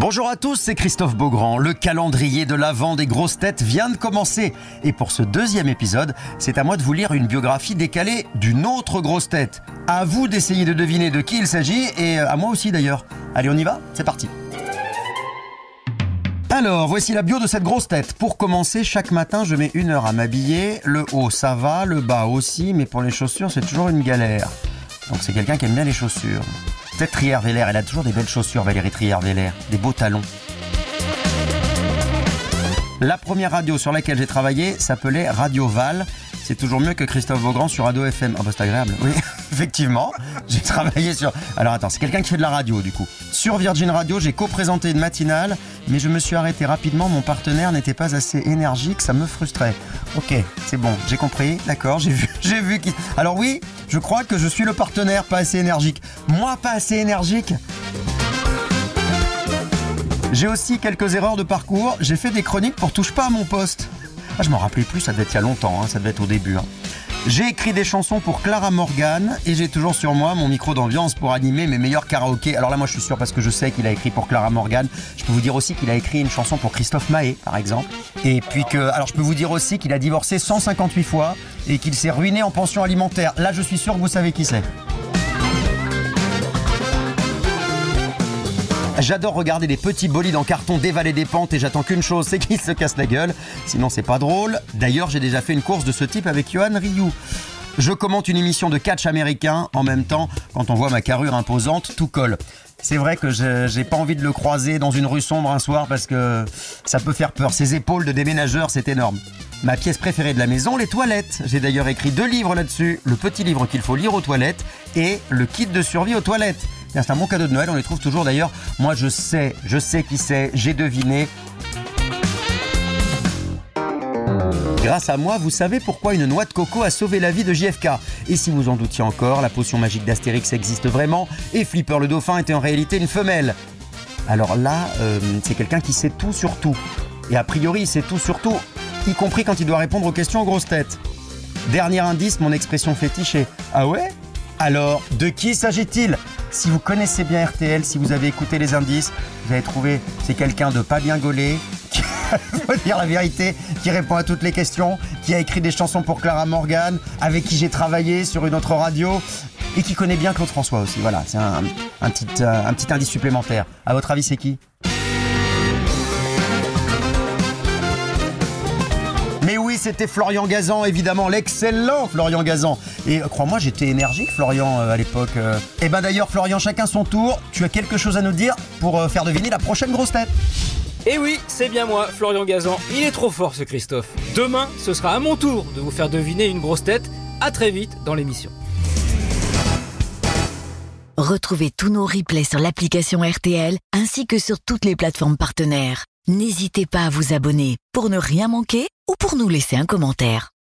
Bonjour à tous, c'est Christophe Beaugrand. Le calendrier de l'Avent des grosses têtes vient de commencer. Et pour ce deuxième épisode, c'est à moi de vous lire une biographie décalée d'une autre grosse tête. À vous d'essayer de deviner de qui il s'agit et à moi aussi d'ailleurs. Allez, on y va C'est parti. Alors, voici la bio de cette grosse tête. Pour commencer, chaque matin, je mets une heure à m'habiller. Le haut, ça va, le bas aussi, mais pour les chaussures, c'est toujours une galère. Donc c'est quelqu'un qui aime bien les chaussures. Peut-être Trier-Vélaire, elle a toujours des belles chaussures, Valérie Trier-Vélaire, des beaux talons. La première radio sur laquelle j'ai travaillé s'appelait Radio Val. C'est toujours mieux que Christophe Beaugrand sur Radio FM. Ah bah c'est agréable. Oui, effectivement. J'ai travaillé sur... Alors attends, c'est quelqu'un qui fait de la radio du coup. Sur Virgin Radio, j'ai co-présenté une matinale, mais je me suis arrêté rapidement. Mon partenaire n'était pas assez énergique, ça me frustrait. Ok, c'est bon, j'ai compris, d'accord, j'ai vu, j'ai vu qui... Alors oui, je crois que je suis le partenaire pas assez énergique. Moi pas assez énergique j'ai aussi quelques erreurs de parcours. J'ai fait des chroniques pour touche pas à mon poste. Ah, je m'en rappelais plus, ça devait être il y a longtemps, hein, ça devait être au début. hein. J'ai écrit des chansons pour Clara Morgan et j'ai toujours sur moi mon micro d'ambiance pour animer mes meilleurs karaokés. Alors là, moi, je suis sûr parce que je sais qu'il a écrit pour Clara Morgan. Je peux vous dire aussi qu'il a écrit une chanson pour Christophe Mahé, par exemple. Et puis que, alors, je peux vous dire aussi qu'il a divorcé 158 fois et qu'il s'est ruiné en pension alimentaire. Là, je suis sûr que vous savez qui c'est. J'adore regarder des petits bolides en carton dévaler des pentes et j'attends qu'une chose, c'est qu'ils se cassent la gueule. Sinon, c'est pas drôle. D'ailleurs, j'ai déjà fait une course de ce type avec Johan Ryu. Je commente une émission de catch américain en même temps. Quand on voit ma carrure imposante, tout colle. C'est vrai que j'ai pas envie de le croiser dans une rue sombre un soir parce que ça peut faire peur. Ses épaules de déménageur, c'est énorme. Ma pièce préférée de la maison, les toilettes. J'ai d'ailleurs écrit deux livres là-dessus. Le petit livre qu'il faut lire aux toilettes et le kit de survie aux toilettes. C'est un bon cadeau de Noël, on les trouve toujours d'ailleurs. Moi je sais, je sais qui c'est, j'ai deviné. Grâce à moi, vous savez pourquoi une noix de coco a sauvé la vie de JFK. Et si vous en doutiez encore, la potion magique d'Astérix existe vraiment et Flipper le dauphin était en réalité une femelle. Alors là, euh, c'est quelqu'un qui sait tout sur tout. Et a priori, il sait tout sur tout, y compris quand il doit répondre aux questions en grosse tête. Dernier indice, mon expression fétiche est Ah ouais? Alors, de qui s'agit-il? Si vous connaissez bien RTL, si vous avez écouté les indices, vous allez trouver c'est quelqu'un de pas bien gaulé, qui faut dire la vérité, qui répond à toutes les questions, qui a écrit des chansons pour Clara Morgan, avec qui j'ai travaillé sur une autre radio et qui connaît bien Claude François aussi. Voilà, c'est un, un petit, euh, un petit indice supplémentaire. À votre avis, c'est qui? Mais oui, c'était Florian Gazan, évidemment, l'excellent Florian Gazan. Et euh, crois-moi, j'étais énergique, Florian, euh, à l'époque. euh. Eh ben d'ailleurs, Florian, chacun son tour. Tu as quelque chose à nous dire pour faire deviner la prochaine grosse tête? Et oui, c'est bien moi, Florian Gazan. Il est trop fort ce Christophe. Demain, ce sera à mon tour de vous faire deviner une grosse tête. À très vite dans l'émission. Retrouvez tous nos replays sur l'application RTL ainsi que sur toutes les plateformes partenaires. N'hésitez pas à vous abonner pour ne rien manquer ou pour nous laisser un commentaire.